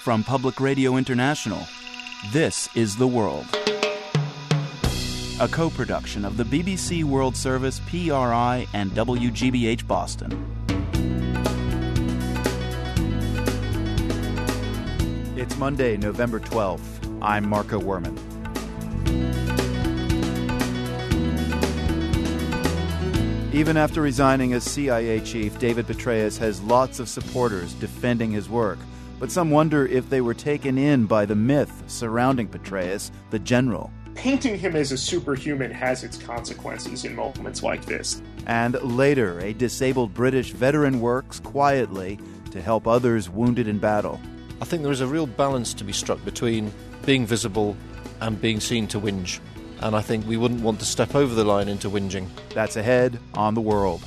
From Public Radio International, this is The World. A co production of the BBC World Service, PRI, and WGBH Boston. It's Monday, November 12th. I'm Marco Werman. Even after resigning as CIA chief, David Petraeus has lots of supporters defending his work. But some wonder if they were taken in by the myth surrounding Petraeus, the general. Painting him as a superhuman has its consequences in moments like this. And later, a disabled British veteran works quietly to help others wounded in battle. I think there is a real balance to be struck between being visible and being seen to whinge and I think we wouldn't want to step over the line into whinging. That's ahead on the world.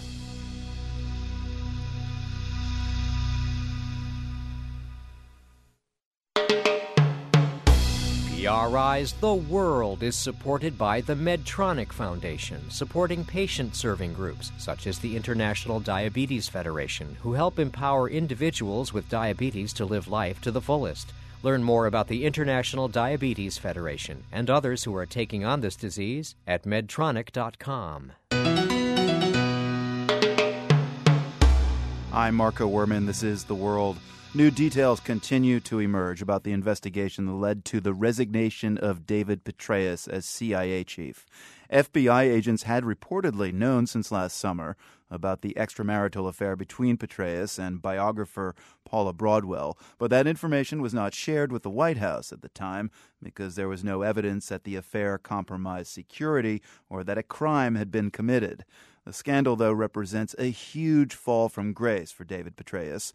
PRI's The World is supported by the Medtronic Foundation, supporting patient serving groups such as the International Diabetes Federation, who help empower individuals with diabetes to live life to the fullest. Learn more about the International Diabetes Federation and others who are taking on this disease at medtronic.com. I'm Marco Werman. This is The World. New details continue to emerge about the investigation that led to the resignation of David Petraeus as CIA chief. FBI agents had reportedly known since last summer about the extramarital affair between Petraeus and biographer Paula Broadwell, but that information was not shared with the White House at the time because there was no evidence that the affair compromised security or that a crime had been committed. The scandal, though, represents a huge fall from grace for David Petraeus.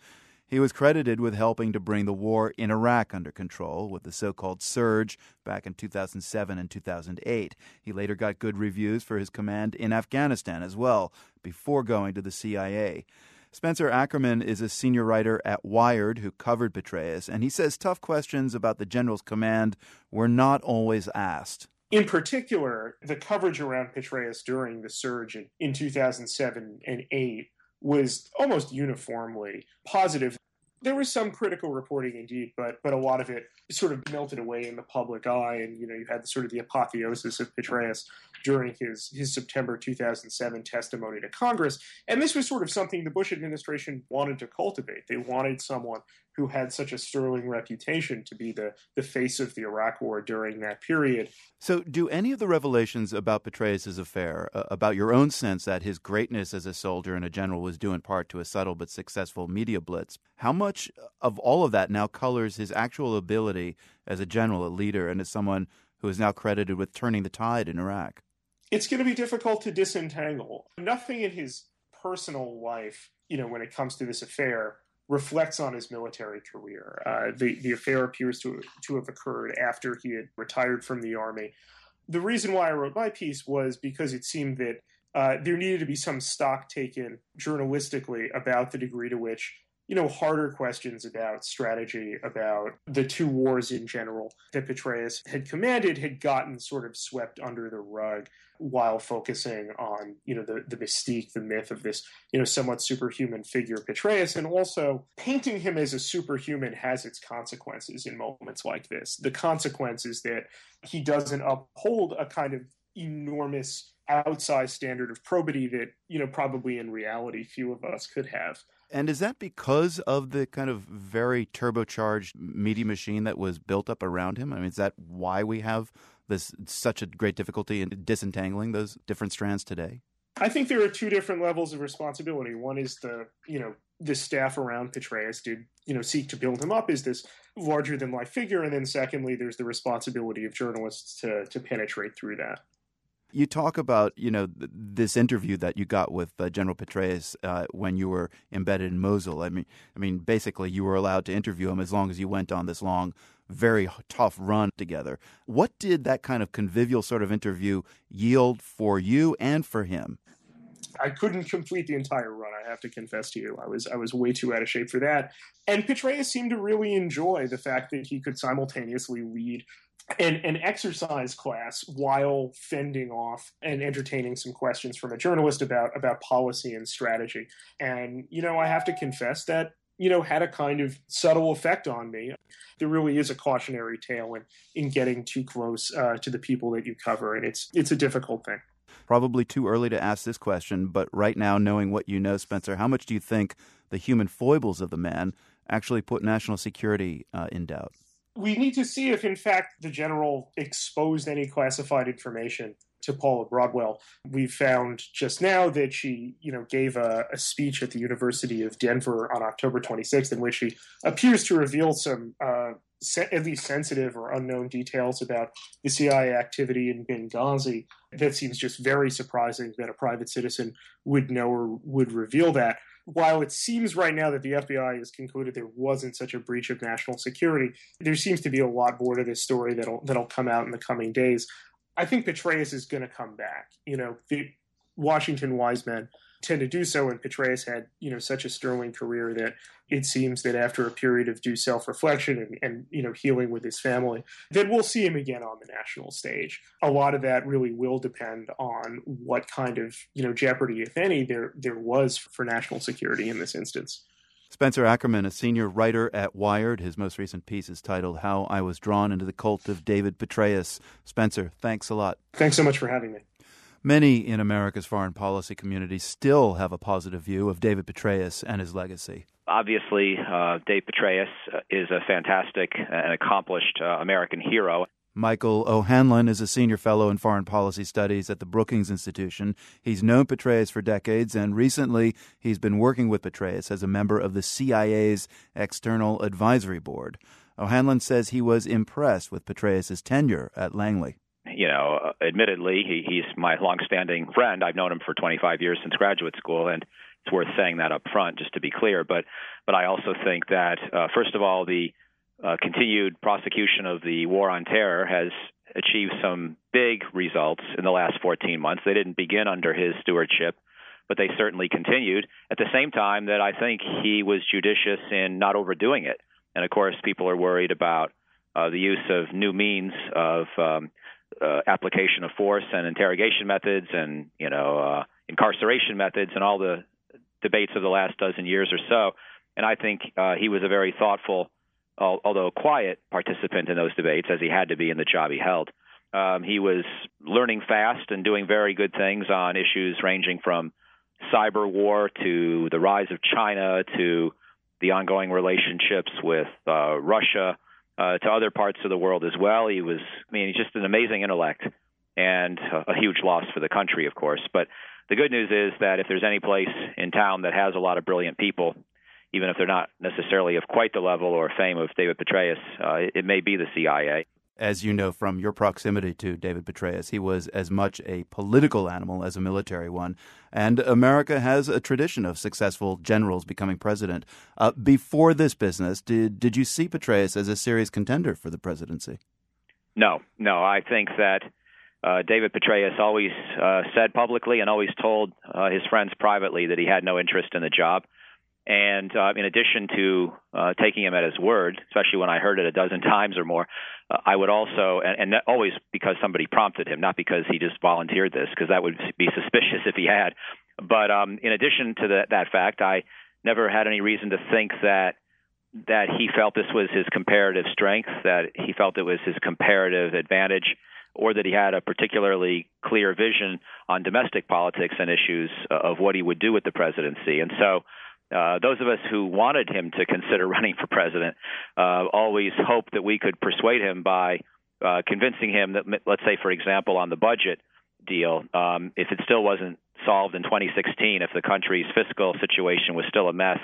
He was credited with helping to bring the war in Iraq under control with the so called surge back in 2007 and 2008. He later got good reviews for his command in Afghanistan as well, before going to the CIA. Spencer Ackerman is a senior writer at Wired who covered Petraeus, and he says tough questions about the general's command were not always asked. In particular, the coverage around Petraeus during the surge in, in 2007 and 8 was almost uniformly positive. There was some critical reporting indeed, but but a lot of it sort of melted away in the public eye, and you know you had sort of the apotheosis of Petraeus during his his September 2007 testimony to Congress, and this was sort of something the Bush administration wanted to cultivate. They wanted someone who had such a sterling reputation to be the, the face of the Iraq War during that period. So, do any of the revelations about Petraeus' affair, uh, about your own sense that his greatness as a soldier and a general was due in part to a subtle but successful media blitz, how much of all of that now colors his actual ability as a general, a leader, and as someone who is now credited with turning the tide in Iraq? It's going to be difficult to disentangle. Nothing in his personal life, you know, when it comes to this affair, reflects on his military career. Uh, the, the affair appears to, to have occurred after he had retired from the Army. The reason why I wrote my piece was because it seemed that uh, there needed to be some stock taken journalistically about the degree to which you know, harder questions about strategy, about the two wars in general that Petraeus had commanded had gotten sort of swept under the rug while focusing on, you know, the, the mystique, the myth of this, you know, somewhat superhuman figure Petraeus. And also painting him as a superhuman has its consequences in moments like this. The consequence is that he doesn't uphold a kind of enormous outsized standard of probity that, you know, probably in reality few of us could have. And is that because of the kind of very turbocharged media machine that was built up around him? I mean, is that why we have this such a great difficulty in disentangling those different strands today? I think there are two different levels of responsibility. One is the, you know, the staff around Petraeus did, you know, seek to build him up as this larger than life figure. And then secondly, there's the responsibility of journalists to, to penetrate through that. You talk about you know th- this interview that you got with uh, General Petraeus uh, when you were embedded in Mosul. I mean, I mean, basically, you were allowed to interview him as long as you went on this long, very tough run together. What did that kind of convivial sort of interview yield for you and for him? I couldn't complete the entire run. I have to confess to you, I was I was way too out of shape for that. And Petraeus seemed to really enjoy the fact that he could simultaneously lead an, an exercise class while fending off and entertaining some questions from a journalist about about policy and strategy. And you know, I have to confess that you know, had a kind of subtle effect on me. There really is a cautionary tale in, in getting too close uh, to the people that you cover, and it's it's a difficult thing. Probably too early to ask this question, but right now, knowing what you know, Spencer, how much do you think the human foibles of the man actually put national security uh, in doubt? We need to see if, in fact, the general exposed any classified information to Paula Broadwell. We found just now that she, you know, gave a, a, speech at the University of Denver on October 26th in which she appears to reveal some uh, se- at least sensitive or unknown details about the CIA activity in Benghazi. That seems just very surprising that a private citizen would know or would reveal that. While it seems right now that the FBI has concluded there wasn't such a breach of national security, there seems to be a lot more to this story that'll that'll come out in the coming days. I think Petraeus is going to come back. You know, the Washington wise men tend to do so, and Petraeus had, you know, such a sterling career that it seems that after a period of due self-reflection and, and, you know healing with his family, that we'll see him again on the national stage. A lot of that really will depend on what kind of you know jeopardy, if any, there there was for national security in this instance. Spencer Ackerman, a senior writer at Wired. His most recent piece is titled How I Was Drawn into the Cult of David Petraeus. Spencer, thanks a lot. Thanks so much for having me. Many in America's foreign policy community still have a positive view of David Petraeus and his legacy. Obviously, uh, Dave Petraeus is a fantastic and accomplished uh, American hero. Michael O'Hanlon is a senior fellow in foreign policy studies at the Brookings Institution. He's known Petraeus for decades, and recently he's been working with Petraeus as a member of the CIA's External Advisory Board. O'Hanlon says he was impressed with Petraeus' tenure at Langley. You know, uh, admittedly, he, he's my longstanding friend. I've known him for 25 years since graduate school, and it's worth saying that up front, just to be clear. But, but I also think that, uh, first of all, the uh, continued prosecution of the war on terror has achieved some big results in the last 14 months. They didn't begin under his stewardship, but they certainly continued. At the same time, that I think he was judicious in not overdoing it. And of course, people are worried about uh, the use of new means of um, uh, application of force and interrogation methods, and you know, uh, incarceration methods, and all the debates of the last dozen years or so. And I think uh, he was a very thoughtful although quiet participant in those debates, as he had to be in the job he held. Um, he was learning fast and doing very good things on issues ranging from cyber war to the rise of China to the ongoing relationships with uh, Russia uh, to other parts of the world as well. He was, I mean, he's just an amazing intellect and a huge loss for the country, of course. But the good news is that if there's any place in town that has a lot of brilliant people, even if they're not necessarily of quite the level or fame of David Petraeus, uh, it, it may be the CIA. As you know from your proximity to David Petraeus, he was as much a political animal as a military one. And America has a tradition of successful generals becoming president. Uh, before this business, did, did you see Petraeus as a serious contender for the presidency? No, no. I think that uh, David Petraeus always uh, said publicly and always told uh, his friends privately that he had no interest in the job. And uh, in addition to uh, taking him at his word, especially when I heard it a dozen times or more, uh, I would also, and, and always because somebody prompted him, not because he just volunteered this, because that would be suspicious if he had. But um, in addition to the, that fact, I never had any reason to think that that he felt this was his comparative strength, that he felt it was his comparative advantage, or that he had a particularly clear vision on domestic politics and issues of what he would do with the presidency. And so uh, those of us who wanted him to consider running for president uh, always hoped that we could persuade him by uh, convincing him that, let's say, for example, on the budget deal, um, if it still wasn't solved in 2016, if the country's fiscal situation was still a mess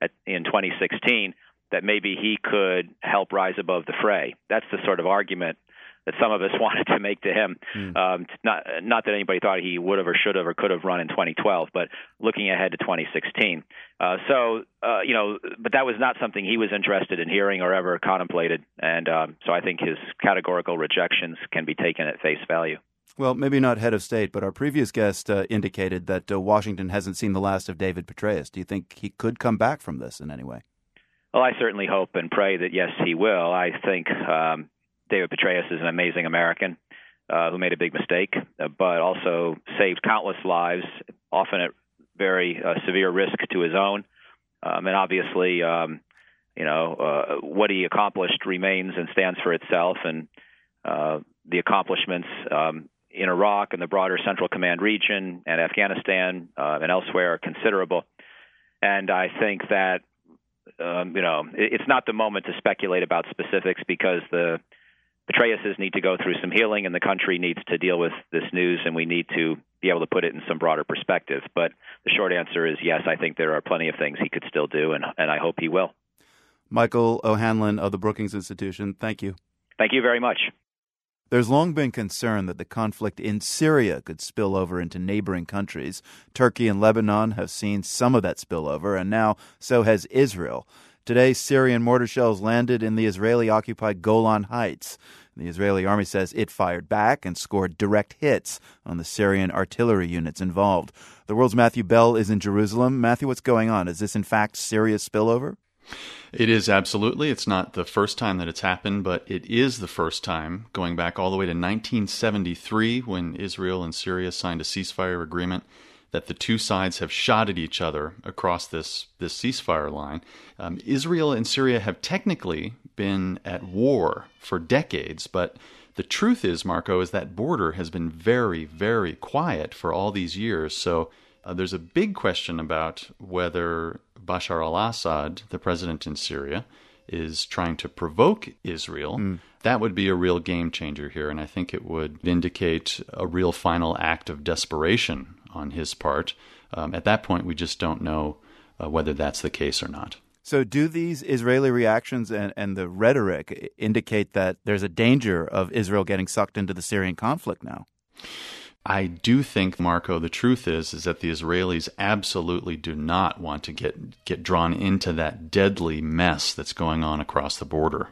at, in 2016, that maybe he could help rise above the fray. That's the sort of argument that some of us wanted to make to him. Mm. Um, not not that anybody thought he would have or should have or could have run in 2012, but looking ahead to 2016. Uh, so uh, you know, but that was not something he was interested in hearing or ever contemplated, and um, so I think his categorical rejections can be taken at face value. Well, maybe not head of state, but our previous guest uh, indicated that uh, Washington hasn't seen the last of David Petraeus. Do you think he could come back from this in any way? Well, I certainly hope and pray that yes, he will. I think um, David Petraeus is an amazing American uh, who made a big mistake, uh, but also saved countless lives, often at very uh, severe risk to his own. Um, and obviously, um, you know, uh, what he accomplished remains and stands for itself, and uh, the accomplishments um, in Iraq and the broader Central Command region and Afghanistan uh, and elsewhere are considerable. And I think that um, you know it's not the moment to speculate about specifics because the Petraeuses need to go through some healing, and the country needs to deal with this news, and we need to be able to put it in some broader perspective. But the short answer is yes. I think there are plenty of things he could still do, and and I hope he will. Michael O'Hanlon of the Brookings Institution, thank you. Thank you very much. There's long been concern that the conflict in Syria could spill over into neighboring countries. Turkey and Lebanon have seen some of that spillover, and now so has Israel. Today, Syrian mortar shells landed in the Israeli occupied Golan Heights. The Israeli army says it fired back and scored direct hits on the Syrian artillery units involved. The world's Matthew Bell is in Jerusalem. Matthew, what's going on? Is this in fact Syria's spillover? It is absolutely. It's not the first time that it's happened, but it is the first time, going back all the way to 1973 when Israel and Syria signed a ceasefire agreement, that the two sides have shot at each other across this, this ceasefire line. Um, Israel and Syria have technically been at war for decades, but the truth is, Marco, is that border has been very, very quiet for all these years. So uh, there's a big question about whether Bashar al Assad, the president in Syria, is trying to provoke Israel. Mm. That would be a real game changer here, and I think it would indicate a real final act of desperation on his part. Um, at that point, we just don't know uh, whether that's the case or not. So, do these Israeli reactions and, and the rhetoric indicate that there's a danger of Israel getting sucked into the Syrian conflict now? I do think, Marco, the truth is is that the Israelis absolutely do not want to get get drawn into that deadly mess that's going on across the border.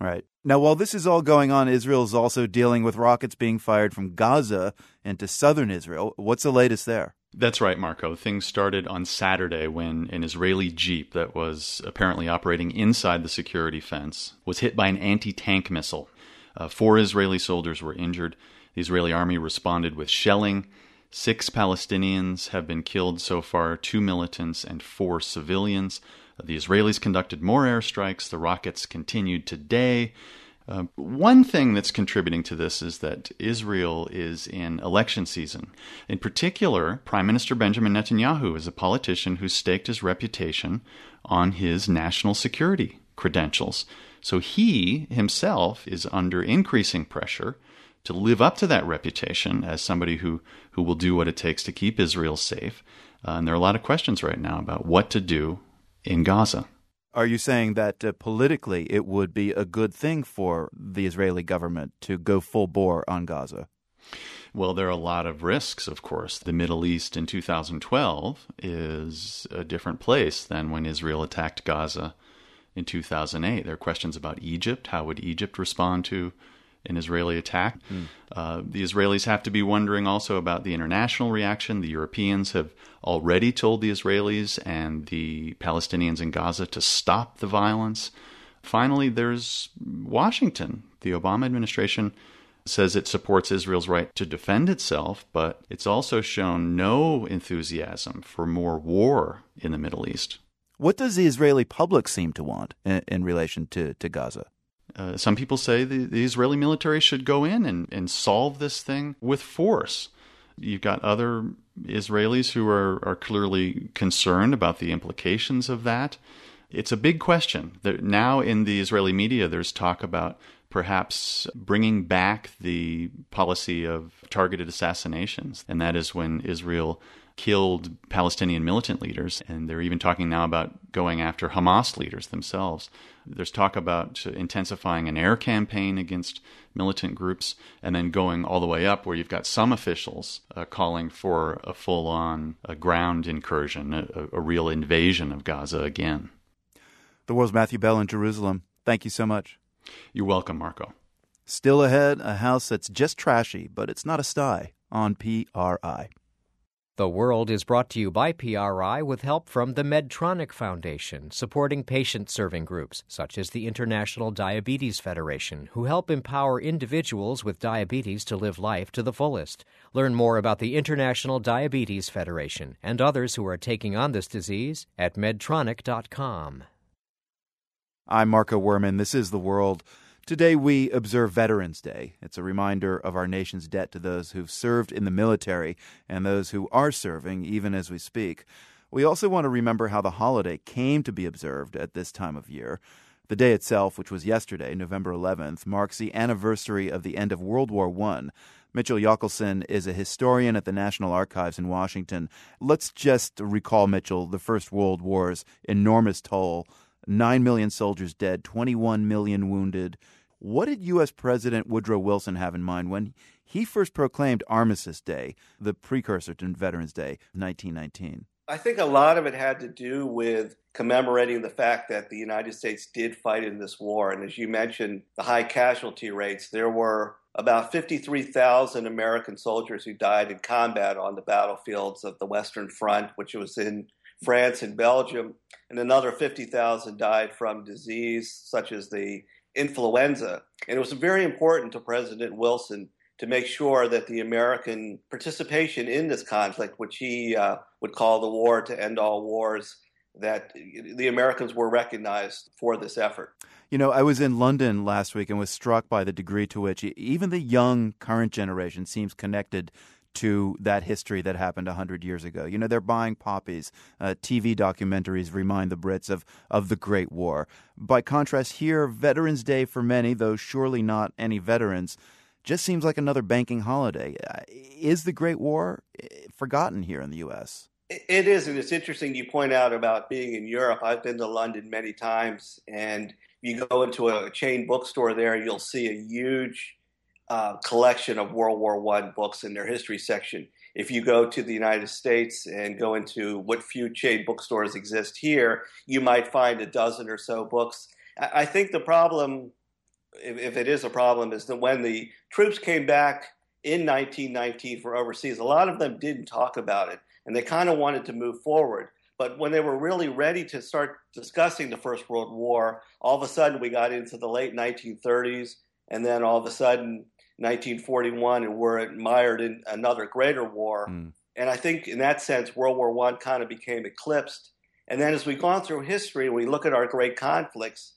Right. Now, while this is all going on, Israel is also dealing with rockets being fired from Gaza into southern Israel. What's the latest there? That's right, Marco. Things started on Saturday when an Israeli Jeep that was apparently operating inside the security fence was hit by an anti tank missile. Uh, four Israeli soldiers were injured. The Israeli army responded with shelling. Six Palestinians have been killed so far, two militants and four civilians. The Israelis conducted more airstrikes. The rockets continued today. Uh, one thing that's contributing to this is that Israel is in election season. In particular, Prime Minister Benjamin Netanyahu is a politician who staked his reputation on his national security credentials. So he himself is under increasing pressure to live up to that reputation as somebody who, who will do what it takes to keep Israel safe. Uh, and there are a lot of questions right now about what to do in Gaza. Are you saying that uh, politically it would be a good thing for the Israeli government to go full bore on Gaza? Well, there are a lot of risks, of course. The Middle East in 2012 is a different place than when Israel attacked Gaza in 2008. There are questions about Egypt. How would Egypt respond to an Israeli attack. Mm. Uh, the Israelis have to be wondering also about the international reaction. The Europeans have already told the Israelis and the Palestinians in Gaza to stop the violence. Finally, there's Washington. The Obama administration says it supports Israel's right to defend itself, but it's also shown no enthusiasm for more war in the Middle East. What does the Israeli public seem to want in, in relation to, to Gaza? Uh, some people say the, the, Israeli military should go in and, and solve this thing with force. You've got other Israelis who are, are clearly concerned about the implications of that. It's a big question. There, now, in the Israeli media, there's talk about perhaps bringing back the policy of targeted assassinations, and that is when Israel killed Palestinian militant leaders, and they're even talking now about going after Hamas leaders themselves. There's talk about intensifying an air campaign against militant groups, and then going all the way up where you've got some officials uh, calling for a full on ground incursion, a, a real invasion of Gaza again. The world's Matthew Bell in Jerusalem. Thank you so much. You're welcome, Marco. Still ahead, a house that's just trashy, but it's not a sty on PRI. The World is brought to you by PRI with help from the Medtronic Foundation, supporting patient serving groups such as the International Diabetes Federation, who help empower individuals with diabetes to live life to the fullest. Learn more about the International Diabetes Federation and others who are taking on this disease at medtronic.com. I'm Marco Werman. This is The World. Today we observe Veterans Day. It's a reminder of our nation's debt to those who've served in the military and those who are serving even as we speak. We also want to remember how the holiday came to be observed at this time of year. The day itself, which was yesterday, November 11th, marks the anniversary of the end of World War I. Mitchell Yockelson is a historian at the National Archives in Washington. Let's just recall, Mitchell, the First World War's enormous toll 9 million soldiers dead, 21 million wounded. What did U.S. President Woodrow Wilson have in mind when he first proclaimed Armistice Day, the precursor to Veterans Day, 1919? I think a lot of it had to do with commemorating the fact that the United States did fight in this war. And as you mentioned, the high casualty rates, there were about 53,000 American soldiers who died in combat on the battlefields of the Western Front, which was in France and Belgium, and another 50,000 died from disease such as the influenza. And it was very important to President Wilson to make sure that the American participation in this conflict, which he uh, would call the war to end all wars, that the Americans were recognized for this effort. You know, I was in London last week and was struck by the degree to which even the young current generation seems connected to that history that happened 100 years ago. You know, they're buying poppies. Uh, TV documentaries remind the Brits of, of the Great War. By contrast, here, Veterans Day for many, though surely not any veterans, just seems like another banking holiday. Uh, is the Great War eh, forgotten here in the U.S.? It is, and it's interesting you point out about being in Europe. I've been to London many times, and you go into a chain bookstore there, you'll see a huge uh, collection of World War One books in their history section. If you go to the United States and go into what few chain bookstores exist here, you might find a dozen or so books. I think the problem, if it is a problem, is that when the troops came back in 1919 for overseas, a lot of them didn't talk about it, and they kind of wanted to move forward. But when they were really ready to start discussing the First World War, all of a sudden we got into the late 1930s, and then all of a sudden 1941 and we're admired in another greater war. Mm. And I think in that sense, World War One kind of became eclipsed. And then as we've gone through history, we look at our great conflicts.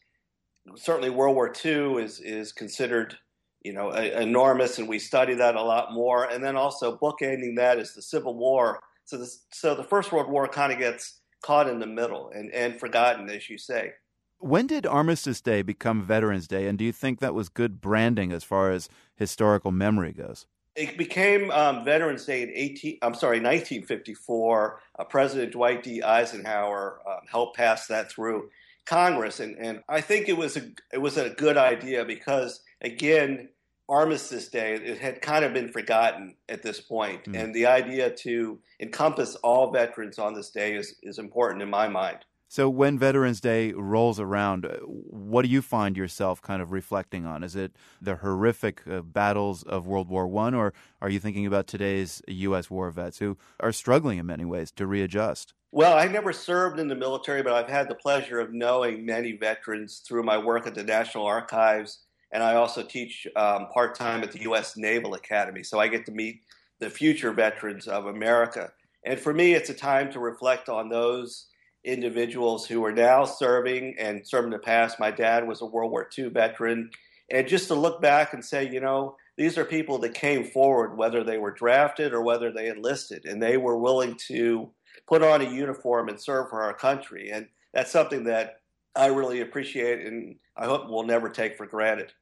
Certainly, World War II is is considered, you know, a, enormous, and we study that a lot more. And then also bookending that is the Civil War. So, the, so the First World War kind of gets caught in the middle and, and forgotten, as you say. When did Armistice Day become Veterans Day, and do you think that was good branding as far as historical memory goes? It became um, Veterans Day in 18. I'm sorry, 1954. Uh, President Dwight D. Eisenhower um, helped pass that through Congress, and, and I think it was a it was a good idea because again, Armistice Day it had kind of been forgotten at this point, mm. and the idea to encompass all veterans on this day is is important in my mind. So when Veterans Day rolls around, uh, what do you find yourself kind of reflecting on? Is it the horrific uh, battles of World War One, or are you thinking about today's U.S. war vets who are struggling in many ways to readjust? Well, I never served in the military, but I've had the pleasure of knowing many veterans through my work at the National Archives, and I also teach um, part time at the U.S. Naval Academy. So I get to meet the future veterans of America. And for me, it's a time to reflect on those individuals who are now serving and served in the past. My dad was a World War II veteran. And just to look back and say, you know, these are people that came forward, whether they were drafted or whether they enlisted, and they were willing to put on a uniform and serve for our country. And that's something that I really appreciate and I hope we'll never take for granted.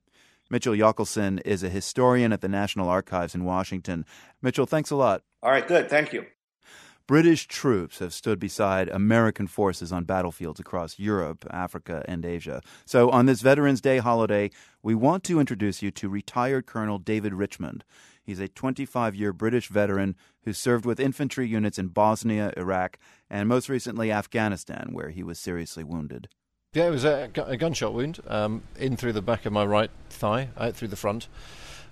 Mitchell Yockelson is a historian at the National Archives in Washington. Mitchell, thanks a lot. All right, good. Thank you. British troops have stood beside American forces on battlefields across Europe, Africa, and Asia. So, on this Veterans Day holiday, we want to introduce you to retired Colonel David Richmond. He's a 25 year British veteran who served with infantry units in Bosnia, Iraq, and most recently Afghanistan, where he was seriously wounded. Yeah, it was a, gunshot wound um, in through the back of my right thigh, out through the front.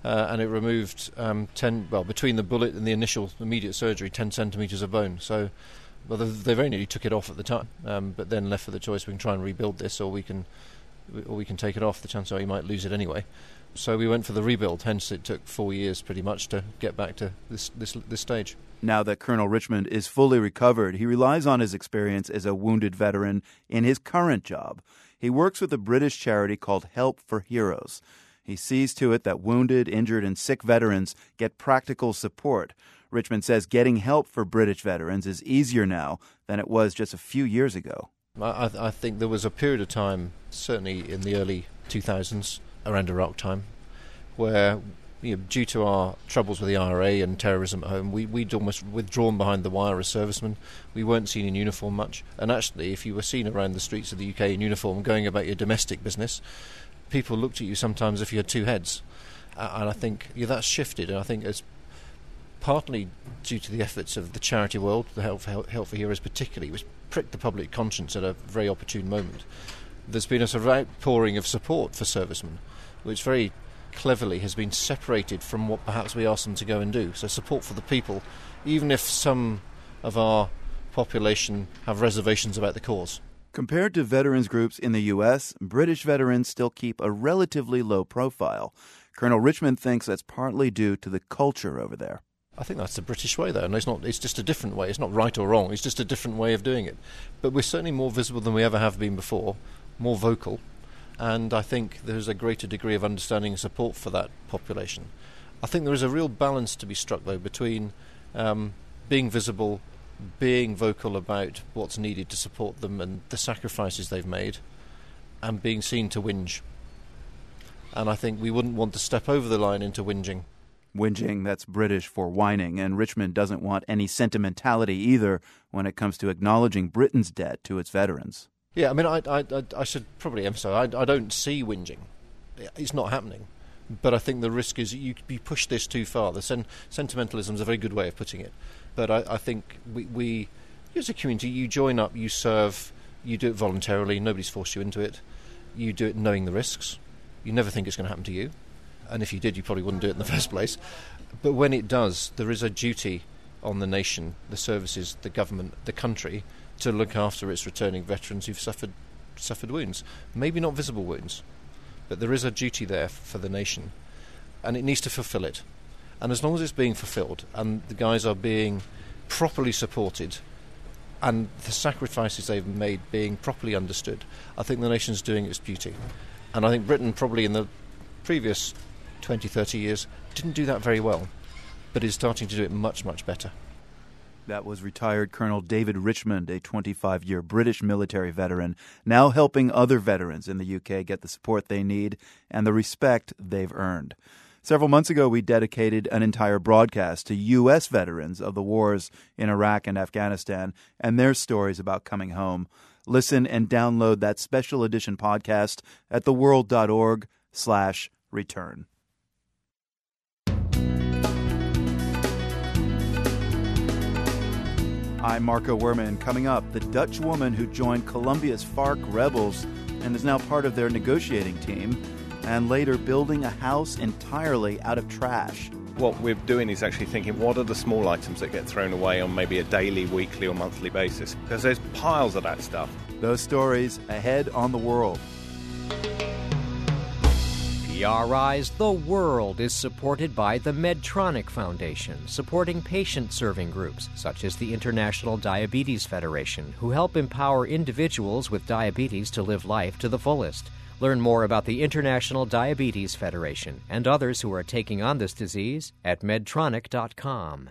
Uh, and it removed um, 10, well, between the bullet and the initial immediate surgery, 10 centimetres of bone. So, well, they very nearly took it off at the time, um, but then left for the choice we can try and rebuild this or we can, or we can take it off. The chance are you might lose it anyway. So we went for the rebuild, hence it took four years pretty much to get back to this, this, this stage. Now that Colonel Richmond is fully recovered, he relies on his experience as a wounded veteran in his current job. He works with a British charity called Help for Heroes. He sees to it that wounded, injured, and sick veterans get practical support. Richmond says getting help for British veterans is easier now than it was just a few years ago. I, I think there was a period of time, certainly in the early 2000s, around Iraq time, where you know, due to our troubles with the IRA and terrorism at home, we, we'd almost withdrawn behind the wire as servicemen. We weren't seen in uniform much. And actually, if you were seen around the streets of the UK in uniform going about your domestic business, people looked at you sometimes if you had two heads. Uh, and I think yeah, that's shifted. And I think it's partly due to the efforts of the charity world, the Health, for, Help for Heroes particularly, which pricked the public conscience at a very opportune moment. There's been a sort of outpouring of support for servicemen, which very cleverly has been separated from what perhaps we ask them to go and do. So support for the people, even if some of our population have reservations about the cause. Compared to veterans groups in the U.S., British veterans still keep a relatively low profile. Colonel Richmond thinks that's partly due to the culture over there. I think that's the British way, though, and it's not. It's just a different way. It's not right or wrong. It's just a different way of doing it. But we're certainly more visible than we ever have been before, more vocal, and I think there's a greater degree of understanding and support for that population. I think there is a real balance to be struck, though, between um, being visible, being vocal about what's needed to support them and the sacrifices they've made, and being seen to whinge. And I think we wouldn't want to step over the line into whinging. Whinging, that's British for whining, and Richmond doesn't want any sentimentality either when it comes to acknowledging Britain's debt to its veterans. Yeah, I mean, I, I, I should probably emphasise I, I don't see whinging. It's not happening. But I think the risk is you, you push this too far. The sen- sentimentalism is a very good way of putting it. But I, I think we, we, as a community, you join up, you serve, you do it voluntarily, nobody's forced you into it. You do it knowing the risks. You never think it's going to happen to you. And if you did, you probably wouldn't do it in the first place. But when it does, there is a duty on the nation, the services, the government, the country to look after its returning veterans who've suffered suffered wounds. Maybe not visible wounds, but there is a duty there for the nation, and it needs to fulfil it. And as long as it's being fulfilled and the guys are being properly supported and the sacrifices they've made being properly understood, I think the nation's doing its duty. And I think Britain probably in the previous 20, 30 years didn't do that very well, but is starting to do it much, much better. That was retired Colonel David Richmond, a 25 year British military veteran, now helping other veterans in the UK get the support they need and the respect they've earned. Several months ago, we dedicated an entire broadcast to U.S. veterans of the wars in Iraq and Afghanistan and their stories about coming home. Listen and download that special edition podcast at theworld.org slash return. I'm Marco Werman. Coming up, the Dutch woman who joined Colombia's FARC rebels and is now part of their negotiating team, and later building a house entirely out of trash. What we're doing is actually thinking what are the small items that get thrown away on maybe a daily, weekly, or monthly basis? Because there's piles of that stuff. Those stories ahead on the world. PRI's The World is supported by the Medtronic Foundation, supporting patient serving groups such as the International Diabetes Federation, who help empower individuals with diabetes to live life to the fullest. Learn more about the International Diabetes Federation and others who are taking on this disease at medtronic.com.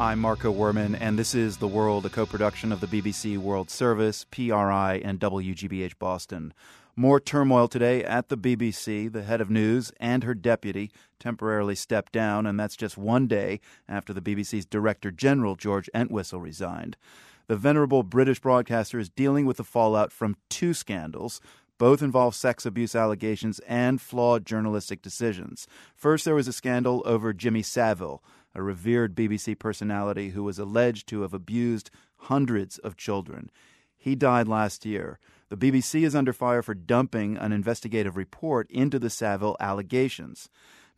I'm Marco Werman, and this is The World, a co production of the BBC World Service, PRI, and WGBH Boston. More turmoil today at the BBC. The head of news and her deputy temporarily stepped down, and that's just one day after the BBC's Director General, George Entwistle, resigned. The venerable British broadcaster is dealing with the fallout from two scandals. Both involve sex abuse allegations and flawed journalistic decisions. First, there was a scandal over Jimmy Savile a revered BBC personality who was alleged to have abused hundreds of children. He died last year. The BBC is under fire for dumping an investigative report into the Savile allegations.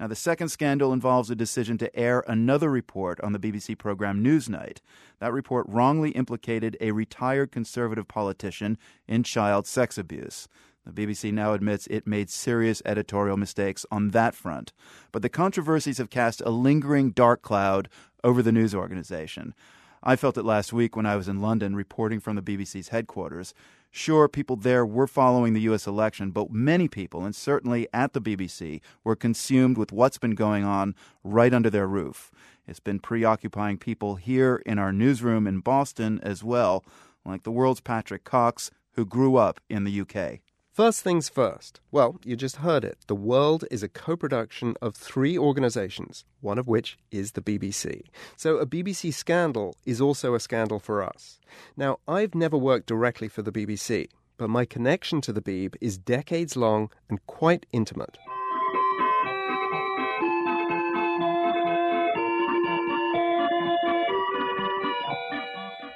Now, the second scandal involves a decision to air another report on the BBC program Newsnight. That report wrongly implicated a retired conservative politician in child sex abuse. The BBC now admits it made serious editorial mistakes on that front. But the controversies have cast a lingering dark cloud over the news organization. I felt it last week when I was in London reporting from the BBC's headquarters. Sure, people there were following the U.S. election, but many people, and certainly at the BBC, were consumed with what's been going on right under their roof. It's been preoccupying people here in our newsroom in Boston as well, like the world's Patrick Cox, who grew up in the UK. First things first. Well, you just heard it. The World is a co production of three organizations, one of which is the BBC. So a BBC scandal is also a scandal for us. Now, I've never worked directly for the BBC, but my connection to the Beeb is decades long and quite intimate.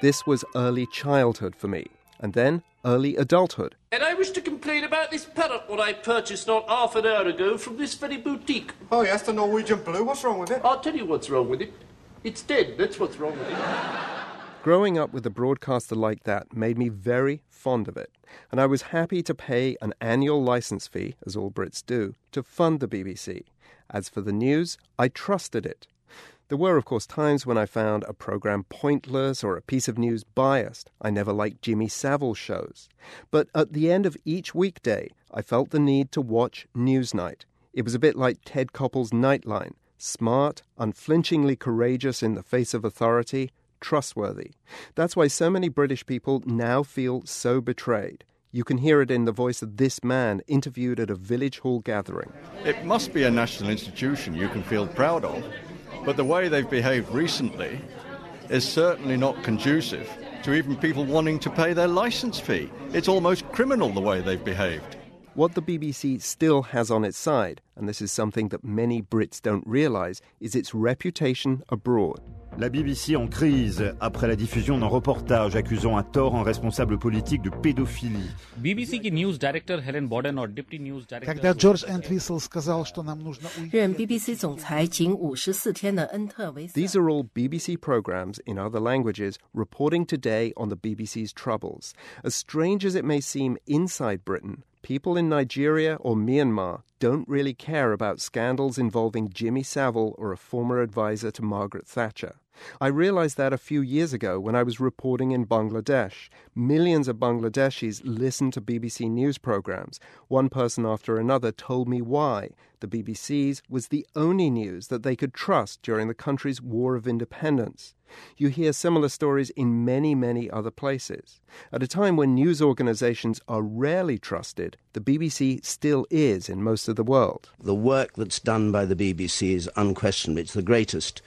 This was early childhood for me, and then early adulthood. And I wish to complain about this parrot what I purchased not half an hour ago from this very boutique. Oh, yes, the Norwegian blue. What's wrong with it? I'll tell you what's wrong with it. It's dead. That's what's wrong with it. Growing up with a broadcaster like that made me very fond of it, and I was happy to pay an annual license fee, as all Brits do, to fund the BBC. As for the news, I trusted it. There were, of course, times when I found a program pointless or a piece of news biased. I never liked Jimmy Savile shows. But at the end of each weekday, I felt the need to watch Newsnight. It was a bit like Ted Koppel's Nightline smart, unflinchingly courageous in the face of authority, trustworthy. That's why so many British people now feel so betrayed. You can hear it in the voice of this man interviewed at a village hall gathering. It must be a national institution you can feel proud of. But the way they've behaved recently is certainly not conducive to even people wanting to pay their license fee. It's almost criminal the way they've behaved. What the BBC still has on its side, and this is something that many Brits don't realise, is its reputation abroad. La BBC en crise après la diffusion d'un reportage accusant à tort un responsable politique de pédophilie. BBC news director Helen Boaden or deputy news director Когда Джордж Энтвисл сказал, что нам нужно BBC are all BBC programs in other languages reporting today on the BBC's troubles. As strange as it may seem inside Britain, people in Nigeria or Myanmar don't really care about scandals involving Jimmy Savile or a former advisor to Margaret Thatcher. I realized that a few years ago when I was reporting in Bangladesh. Millions of Bangladeshis listen to BBC news programs. One person after another told me why. The BBC's was the only news that they could trust during the country's war of independence. You hear similar stories in many, many other places. At a time when news organizations are rarely trusted, the BBC still is in most of the world. The work that's done by the BBC is unquestionably it's the greatest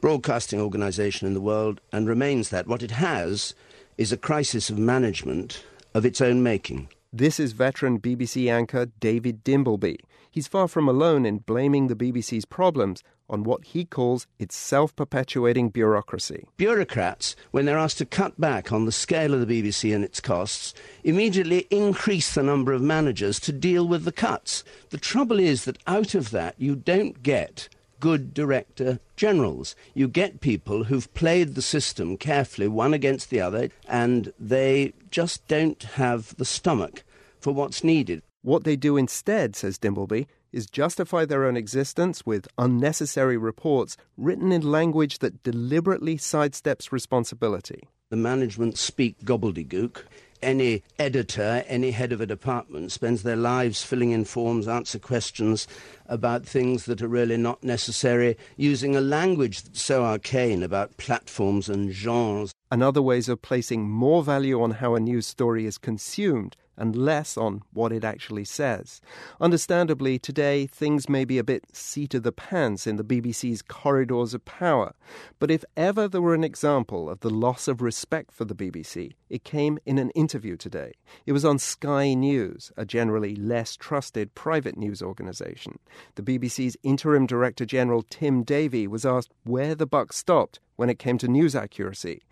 broadcasting organisation in the world and remains that. What it has is a crisis of management of its own making. This is veteran BBC anchor David Dimbleby. He's far from alone in blaming the BBC's problems on what he calls its self perpetuating bureaucracy. Bureaucrats, when they're asked to cut back on the scale of the BBC and its costs, immediately increase the number of managers to deal with the cuts. The trouble is that out of that, you don't get good director generals. You get people who've played the system carefully, one against the other, and they just don't have the stomach for what's needed. What they do instead, says Dimbleby, is justify their own existence with unnecessary reports written in language that deliberately sidesteps responsibility. The management speak gobbledygook. Any editor, any head of a department spends their lives filling in forms, answer questions about things that are really not necessary, using a language that's so arcane about platforms and genres. And other ways of placing more value on how a news story is consumed and less on what it actually says. Understandably, today things may be a bit seat of the pants in the BBC's corridors of power, but if ever there were an example of the loss of respect for the BBC, it came in an interview today. It was on Sky News, a generally less trusted private news organisation. The BBC's interim director general Tim Davie was asked where the buck stopped when it came to news accuracy.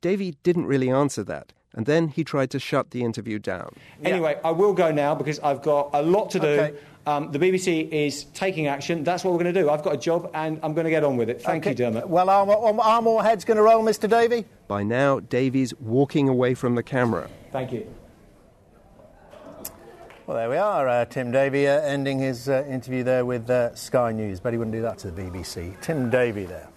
Davie didn't really answer that and then he tried to shut the interview down. Anyway, I will go now because I've got a lot to do. Okay. Um, the BBC is taking action. That's what we're going to do. I've got a job and I'm going to get on with it. Thank okay. you, Dermot. Well, are, are more heads going to roll, Mr. Davie? By now, Davie's walking away from the camera. Thank you. Well, there we are. Uh, Tim Davie uh, ending his uh, interview there with uh, Sky News. but he wouldn't do that to the BBC. Tim Davie there.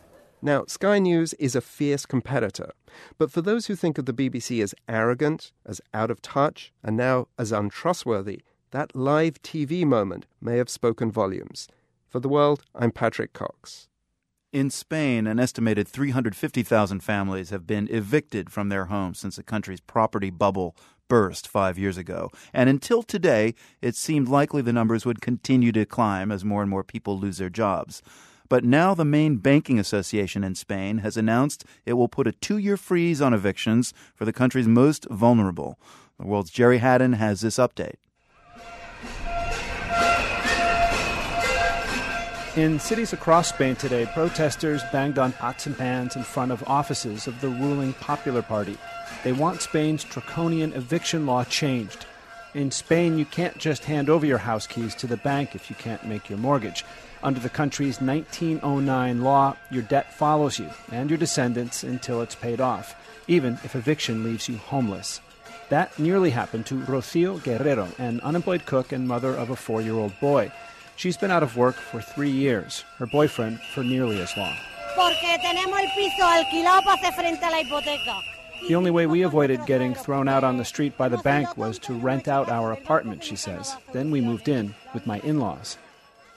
Now, Sky News is a fierce competitor, but for those who think of the BBC as arrogant, as out of touch, and now as untrustworthy, that live TV moment may have spoken volumes. For the world, I'm Patrick Cox. In Spain, an estimated 350,000 families have been evicted from their homes since the country's property bubble burst five years ago. And until today, it seemed likely the numbers would continue to climb as more and more people lose their jobs. But now the main banking association in Spain has announced it will put a two year freeze on evictions for the country's most vulnerable. The world's Gerry Hadden has this update. In cities across Spain today, protesters banged on pots and pans in front of offices of the ruling Popular Party. They want Spain's draconian eviction law changed. In Spain, you can't just hand over your house keys to the bank if you can't make your mortgage. Under the country's 1909 law, your debt follows you and your descendants until it's paid off, even if eviction leaves you homeless. That nearly happened to Rocio Guerrero, an unemployed cook and mother of a four year old boy. She's been out of work for three years, her boyfriend for nearly as long. The only way we avoided getting thrown out on the street by the bank was to rent out our apartment, she says. Then we moved in with my in laws.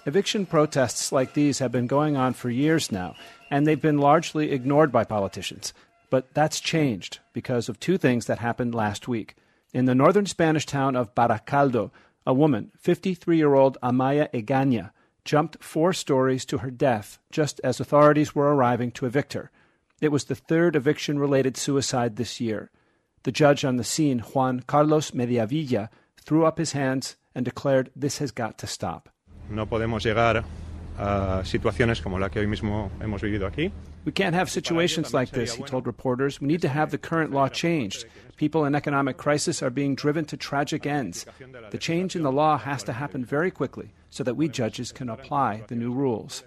Eviction protests like these have been going on for years now, and they've been largely ignored by politicians. But that's changed because of two things that happened last week. In the northern Spanish town of Baracaldo, a woman, 53 year old Amaya Egaña, jumped four stories to her death just as authorities were arriving to evict her. It was the third eviction related suicide this year. The judge on the scene, Juan Carlos Mediavilla, threw up his hands and declared this has got to stop. No podemos llegar a situaciones como la que hoy mismo hemos vivido aquí. We can't have situations like this, he told reporters. We need to have the current law changed. People in economic crisis are being driven to tragic ends. The change in the law has to happen very quickly so that we judges can apply the new rules.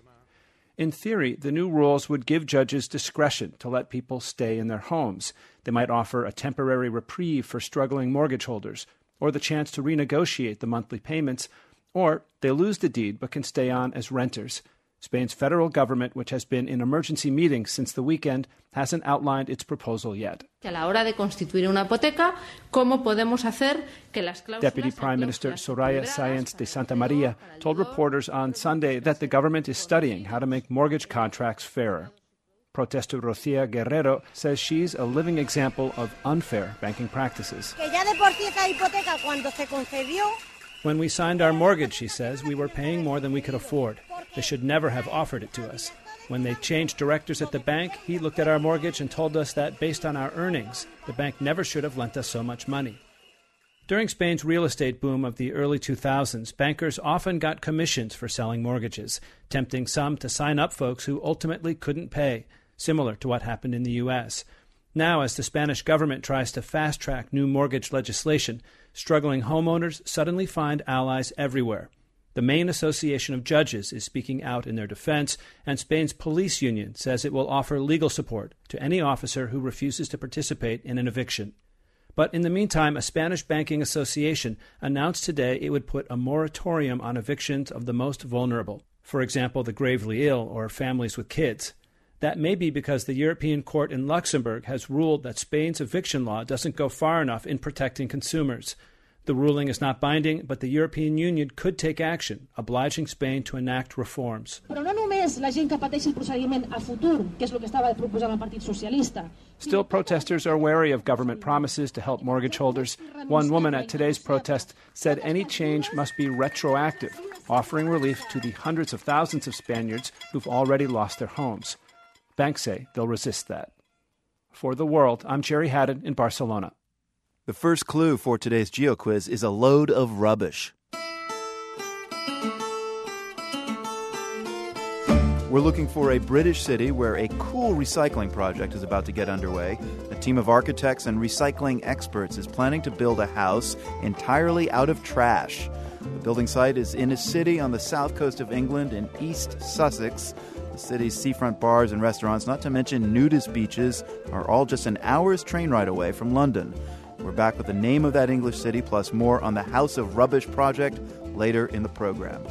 In theory, the new rules would give judges discretion to let people stay in their homes. They might offer a temporary reprieve for struggling mortgage holders, or the chance to renegotiate the monthly payments or they lose the deed but can stay on as renters. Spain's federal government, which has been in emergency meetings since the weekend, hasn't outlined its proposal yet. Deputy Prime Minister Soraya Sáenz de Santamaría told reporters on Sunday that the government is studying how to make mortgage contracts fairer. Protester Rocio Guerrero says she's a living example of unfair banking practices. When we signed our mortgage, she says, we were paying more than we could afford. They should never have offered it to us. When they changed directors at the bank, he looked at our mortgage and told us that based on our earnings, the bank never should have lent us so much money. During Spain's real estate boom of the early 2000s, bankers often got commissions for selling mortgages, tempting some to sign up folks who ultimately couldn't pay, similar to what happened in the U.S. Now, as the Spanish government tries to fast track new mortgage legislation, struggling homeowners suddenly find allies everywhere. The main association of judges is speaking out in their defense, and Spain's police union says it will offer legal support to any officer who refuses to participate in an eviction. But in the meantime, a Spanish banking association announced today it would put a moratorium on evictions of the most vulnerable, for example, the gravely ill or families with kids. That may be because the European Court in Luxembourg has ruled that Spain's eviction law doesn't go far enough in protecting consumers. The ruling is not binding, but the European Union could take action, obliging Spain to enact reforms. Still, protesters are wary of government promises to help mortgage holders. One woman at today's protest said any change must be retroactive, offering relief to the hundreds of thousands of Spaniards who've already lost their homes. Banks say they'll resist that. For the world, I'm Gerry Hadden in Barcelona. The first clue for today's Geo quiz is a load of rubbish. We're looking for a British city where a cool recycling project is about to get underway. A team of architects and recycling experts is planning to build a house entirely out of trash. The building site is in a city on the south coast of England in East Sussex. The city's seafront bars and restaurants, not to mention nudist beaches, are all just an hour's train ride away from London. We're back with the name of that English city, plus more on the House of Rubbish project later in the program.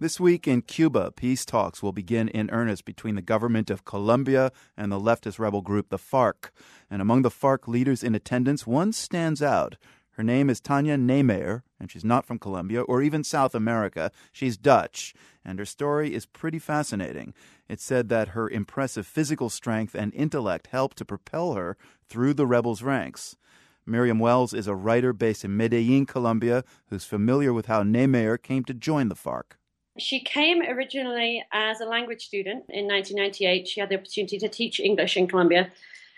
This week in Cuba, peace talks will begin in earnest between the government of Colombia and the leftist rebel group, the FARC. And among the FARC leaders in attendance, one stands out. Her name is Tanja Nijmeijer, and she's not from Colombia or even South America. She's Dutch, and her story is pretty fascinating. It's said that her impressive physical strength and intellect helped to propel her through the rebels' ranks. Miriam Wells is a writer based in Medellin, Colombia, who's familiar with how Nijmeijer came to join the FARC. She came originally as a language student in 1998. She had the opportunity to teach English in Colombia.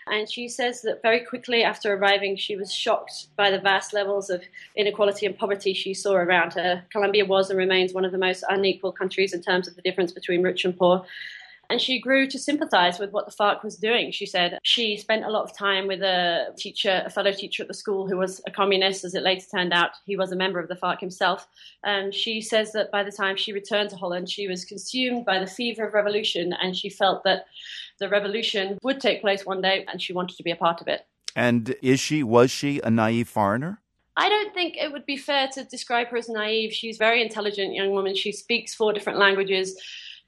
And she says that very quickly after arriving, she was shocked by the vast levels of inequality and poverty she saw around her. Colombia was and remains one of the most unequal countries in terms of the difference between rich and poor and she grew to sympathize with what the FARC was doing. She said she spent a lot of time with a teacher, a fellow teacher at the school who was a communist, as it later turned out. He was a member of the FARC himself. And she says that by the time she returned to Holland, she was consumed by the fever of revolution and she felt that the revolution would take place one day and she wanted to be a part of it. And is she, was she a naive foreigner? I don't think it would be fair to describe her as naive. She's a very intelligent young woman. She speaks four different languages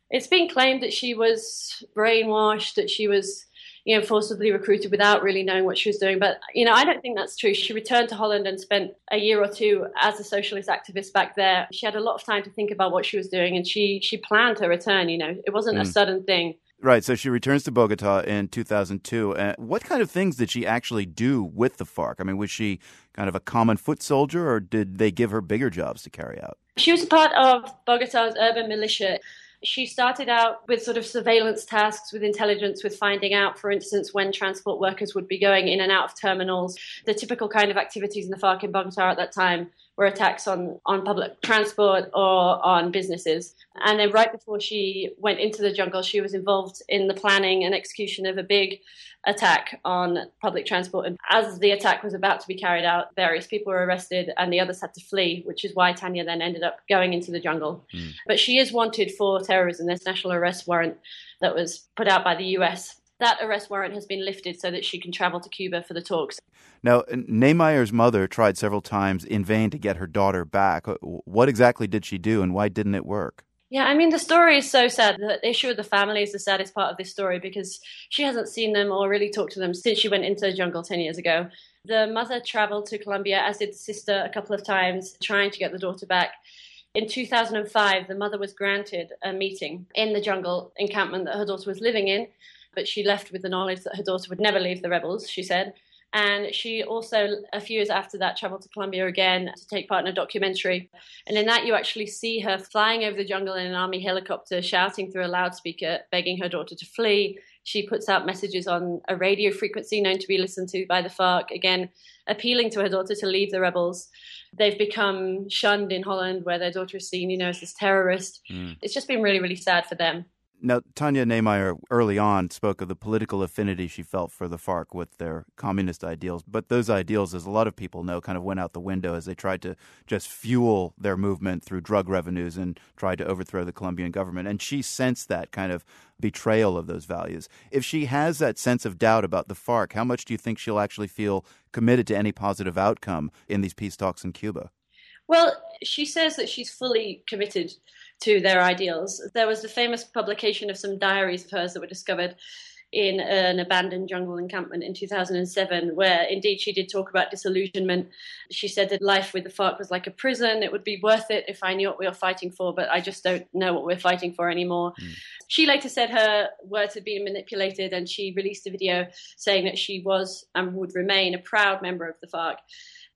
it's been claimed that she was brainwashed, that she was you know, forcibly recruited without really knowing what she was doing. But, you know, I don't think that's true. She returned to Holland and spent a year or two as a socialist activist back there. She had a lot of time to think about what she was doing and she, she planned her return, you know. It wasn't mm. a sudden thing. Right. So she returns to Bogota in 2002. Uh, what kind of things did she actually do with the FARC? I mean, was she kind of a common foot soldier or did they give her bigger jobs to carry out? She was a part of Bogota's urban militia she started out with sort of surveillance tasks with intelligence, with finding out, for instance, when transport workers would be going in and out of terminals, the typical kind of activities in the FARC in Bogota at that time were attacks on, on public transport or on businesses. And then, right before she went into the jungle, she was involved in the planning and execution of a big attack on public transport. And as the attack was about to be carried out, various people were arrested and the others had to flee, which is why Tanja then ended up going into the jungle. Mm. But she is wanted for terrorism. There's national arrest warrant that was put out by the US that arrest warrant has been lifted so that she can travel to Cuba for the talks. Now, Nijmeijer's mother tried several times in vain to get her daughter back. Uh, what exactly did she do and why didn't it work? Yeah, I mean, the story is so sad. The issue with the family is the saddest part of this story because she hasn't seen them or really talked to them since she went into the jungle 10 years ago. The mother traveled to Colombia, as did the sister, a couple of times, trying to get the daughter back. In 2005, the mother was granted a meeting in the jungle encampment that her daughter was living in but she left with the knowledge that her daughter would never leave the rebels, she said. And she also, a few years after that, traveled to Colombia again to take part in a documentary. And in that, you actually see her flying over the jungle in an army helicopter, shouting through a loudspeaker, begging her daughter to flee. She puts out messages on a radio frequency known to be listened to by the FARC, again, appealing to her daughter to leave the rebels. They've become shunned in Holland, where their daughter is seen, you know, as this terrorist. Mm. It's just been really, really sad for them. Now, Tanja Nijmeijer early on spoke of the political affinity she felt for the FARC with their communist ideals, but those ideals, as a lot of people know, kind of went out the window as they tried to just fuel their movement through drug revenues and tried to overthrow the Colombian government. And she sensed that kind of betrayal of those values. If she has that sense of doubt about the FARC, how much do you think she'll actually feel committed to any positive outcome in these peace talks in Cuba? Well, she says that she's fully committed to their ideals. There was the famous publication of some diaries of hers that were discovered in an abandoned jungle encampment in 2007, where indeed she did talk about disillusionment. She said that life with the FARC was like a prison. It would be worth it if I knew what we were fighting for, but I just don't know what we're fighting for anymore. Mm. She later said her words had been manipulated, and she released a video saying that she was and would remain a proud member of the FARC.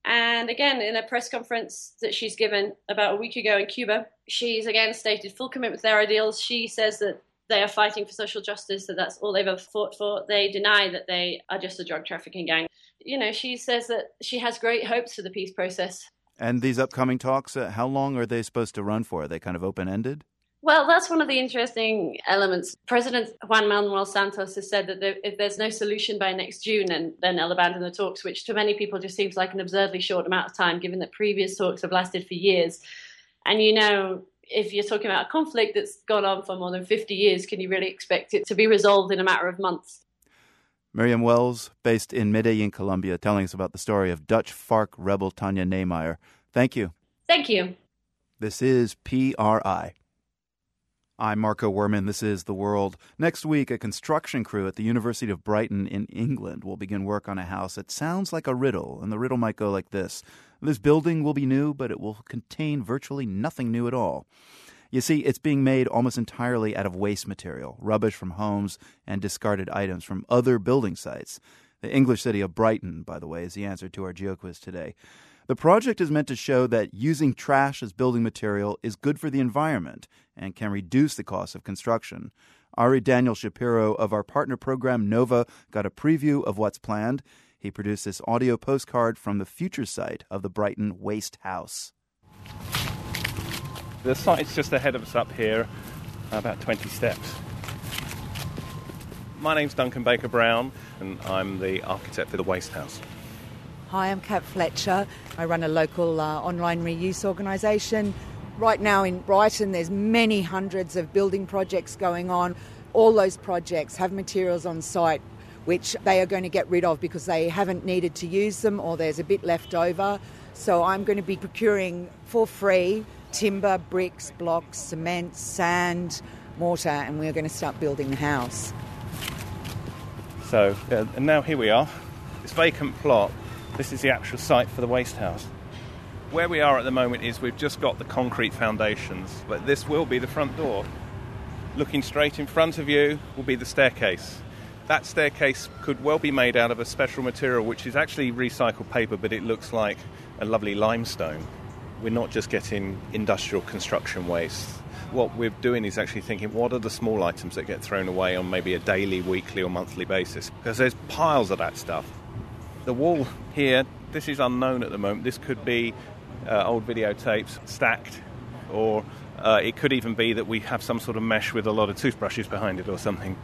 And again, in a press conference that she's given about a week ago in Cuba, she's again stated full commitment to their ideals. She says that they are fighting for social justice, that that's all they've ever fought for. They deny that they are just a drug trafficking gang. you know, she says that she has great hopes for the peace process. And these upcoming talks, uh, how long are they supposed to run for? Are they kind of open ended? Well, that's one of the interesting elements. President Juan Manuel Santos has said that there, if there's no solution by next June, then, then they'll abandon the talks, which to many people just seems like an absurdly short amount of time, given that previous talks have lasted for years. And you know, if you're talking about a conflict that's gone on for more than 50 years, can you really expect it to be resolved in a matter of months? Miriam Wells, based in Medellin, Colombia, telling us about the story of Dutch FARC rebel Tanja Nijmeijer. Thank you. Thank you. This is PRI. I'm Marco Werman. This is The World. Next week, a construction crew at the University of Brighton in England will begin work on a house that sounds like a riddle, and the riddle might go like this This building will be new, but it will contain virtually nothing new at all. You see, it's being made almost entirely out of waste material, rubbish from homes, and discarded items from other building sites. The English city of Brighton, by the way, is the answer to our GeoQuiz today. The project is meant to show that using trash as building material is good for the environment and can reduce the cost of construction. Ari Daniel Shapiro of our partner program Nova got a preview of what's planned. He produced this audio postcard from the future site of the Brighton Waste House. The site's just ahead of us up here, about 20 steps. My name's Duncan Baker Brown, and I'm the architect for the Waste House. Hi, I'm Kat Fletcher. I run a local uh, online reuse organisation. Right now in Brighton, there's many hundreds of building projects going on. All those projects have materials on site which they are going to get rid of because they haven't needed to use them or there's a bit left over. So I'm going to be procuring for free timber, bricks, blocks, cement, sand, mortar, and we're going to start building the house. So, uh, and now here we are. This vacant plot this is the actual site for the waste house. Where we are at the moment is we've just got the concrete foundations, but this will be the front door. Looking straight in front of you will be the staircase. That staircase could well be made out of a special material which is actually recycled paper, but it looks like a lovely limestone. We're not just getting industrial construction waste. What we're doing is actually thinking what are the small items that get thrown away on maybe a daily, weekly, or monthly basis? Because there's piles of that stuff. The wall here, this is unknown at the moment. This could be uh, old videotapes stacked, or uh, it could even be that we have some sort of mesh with a lot of toothbrushes behind it or something.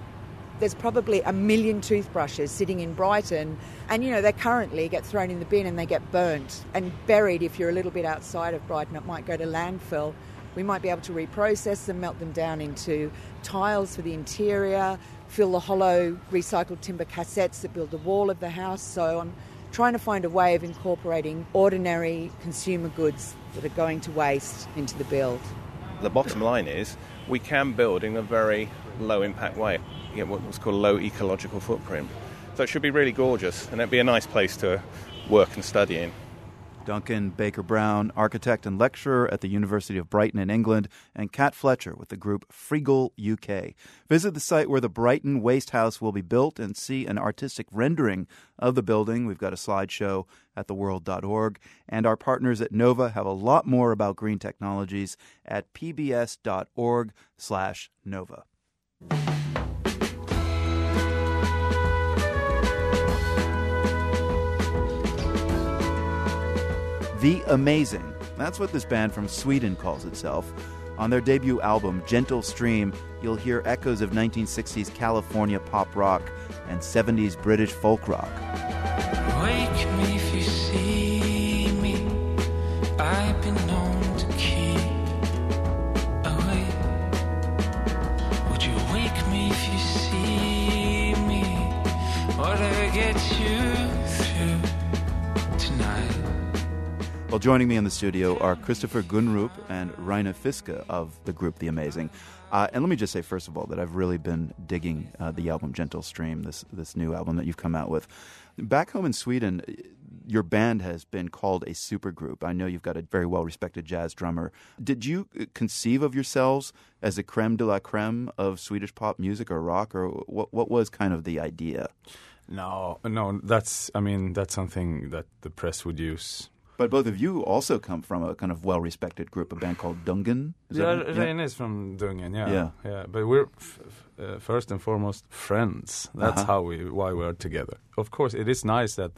There's probably a million toothbrushes sitting in Brighton, and you know, they currently get thrown in the bin and they get burnt and buried. If you're a little bit outside of Brighton, it might go to landfill. We might be able to reprocess them, melt them down into tiles for the interior, fill the hollow recycled timber cassettes that build the wall of the house. So I'm trying to find a way of incorporating ordinary consumer goods that are going to waste into the build. The bottom line is we can build in a very low impact way, you get what's called low ecological footprint. So it should be really gorgeous and it'd be a nice place to work and study in. Duncan Baker Brown, architect and lecturer at the University of Brighton in England, and Kat Fletcher with the group Freegle UK. Visit the site where the Brighton Waste House will be built and see an artistic rendering of the building. We've got a slideshow at theworld.org. And our partners at Nova have a lot more about green technologies at pbs.org slash Nova. The Amazing. That's what this band from Sweden calls itself. On their debut album, Gentle Stream, you'll hear echoes of 1960s California pop rock and 70s British folk rock. Well, joining me in the studio are Christopher Gunrup and Reine Fiske of the group The Amazing. Uh, and let me just say, first of all, that I've really been digging uh, the album Gentle Stream, this this new album that you've come out with. Back home in Sweden, your band has been called a supergroup. I know you've got a very well respected jazz drummer. Did you uh, conceive of yourselves as a creme de la creme of Swedish pop music or rock, or what, what was kind of the idea? No, no, that's I mean that's something that the press would use. But both of you also come from a kind of well-respected group, a band called Dungen. Is yeah, that right? Reine is from Dungen. Yeah, Yeah. yeah. But we're f- f- uh, first and foremost friends. That's Uh-huh. how we why we're together. Of course, it is nice that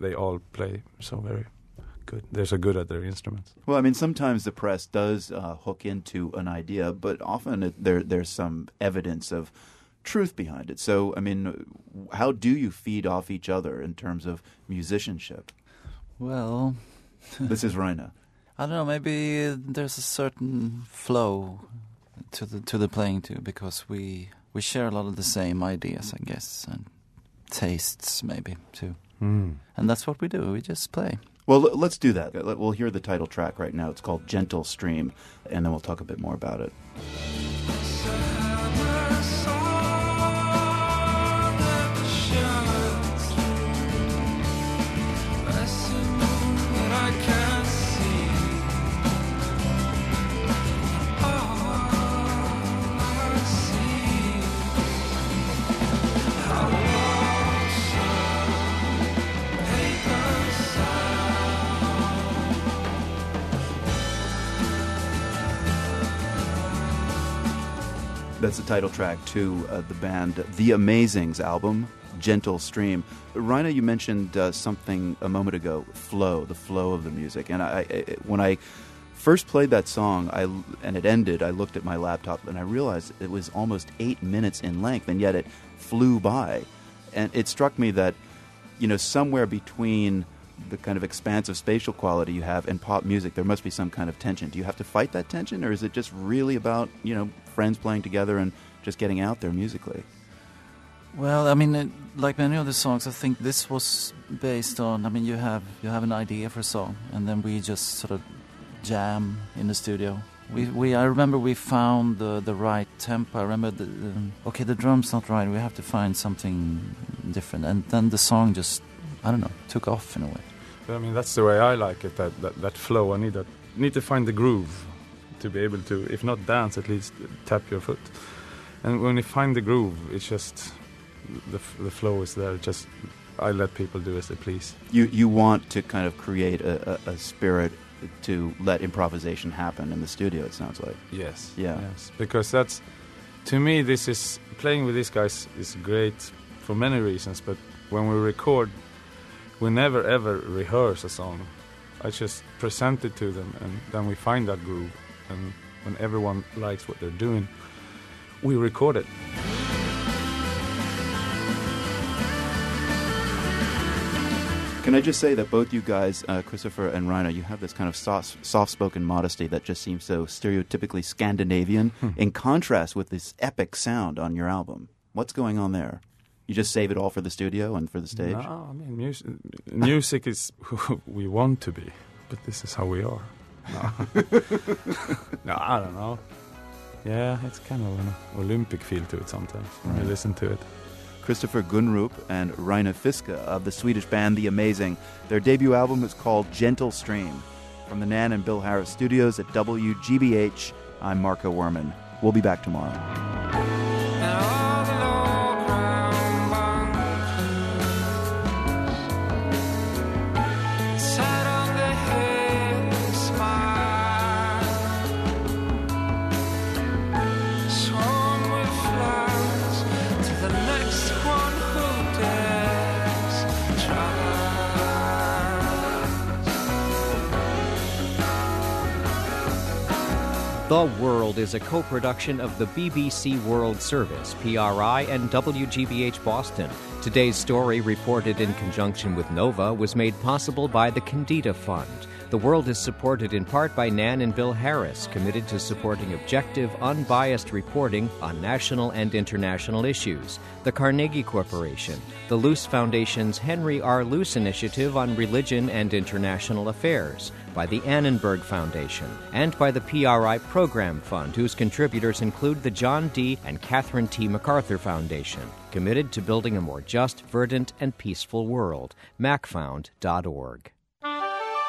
they all play so very good. They're so good at their instruments. Well, I mean, sometimes the press does uh, hook into an idea, but often it, there there's some evidence of truth behind it. So, I mean, how do you feed off each other in terms of musicianship? Well, this is Reine. I don't know. Maybe there's a certain flow to the to the playing too, because we we share a lot of the same ideas, I guess, and tastes maybe too. Mm. And that's what we do. We just play. Well, let's do that. We'll hear the title track right now. It's called Gentle Stream, and then we'll talk a bit more about it. That's the title track to uh, the band The Amazings album, Gentle Stream. Reine, you mentioned uh, something a moment ago, flow, the flow of the music. And I, I, when I first played that song I, and it ended, I looked at my laptop and I realized it was almost eight minutes in length, and yet it flew by. And it struck me that, you know, somewhere between the kind of expansive spatial quality you have in pop music, there must be some kind of tension. Do you have to fight that tension, or is it just really about you know friends playing together and just getting out there musically? Well, I mean, like many of the songs, I think this was based on. I mean, you have you have an idea for a song, and then we just sort of jam in the studio. We, we I remember we found the the right tempo. I remember the okay, the drum's not right. We have to find something different, and then the song just I don't know, took off in a way. But, I mean, that's the way I like it. That, that that flow. I need that. Need to find the groove to be able to, if not dance, at least tap your foot. And when you find the groove, it's just the the flow is there. Just I let people do as they please. You you want to kind of create a, a, a spirit to let improvisation happen in the studio. It sounds like. Yes. Yeah. Yes. Because that's to me, this is playing with these guys is great for many reasons. But when we record we never ever rehearse a song. I just present it to them, and then we find that groove. And when everyone likes what they're doing, we record it. Can I just say that both you guys, uh, Christopher and Reine, you have this kind of soft, soft-spoken modesty that just seems so stereotypically Scandinavian, in contrast with this epic sound on your album. What's going on there? You just save it all for the studio and for the stage? No, I mean, music, music is who we want to be, but this is how we are. No, no I don't know. Yeah, it's kind of an Olympic feel to it sometimes when you listen to it. Christopher Gunrup and Reine Fiske of the Swedish band The Amazing. Their debut album is called Gentle Stream. From the Nan and Bill Harris studios at WGBH, I'm Marco Werman. We'll be back tomorrow. The World is a co production of the BBC World Service, PRI, and WGBH Boston. Today's story, reported in conjunction with Nova, was made possible by the Kendeda Fund. The World is supported in part by Nan and Bill Harris, committed to supporting objective, unbiased reporting on national and international issues, the Carnegie Corporation, the Luce Foundation's Henry R. Luce Initiative on Religion and International Affairs, by the Annenberg Foundation, and by the PRI Program Fund, whose contributors include the John D. and Catherine T. MacArthur Foundation, committed to building a more just, verdant, and peaceful world. MacFound.org.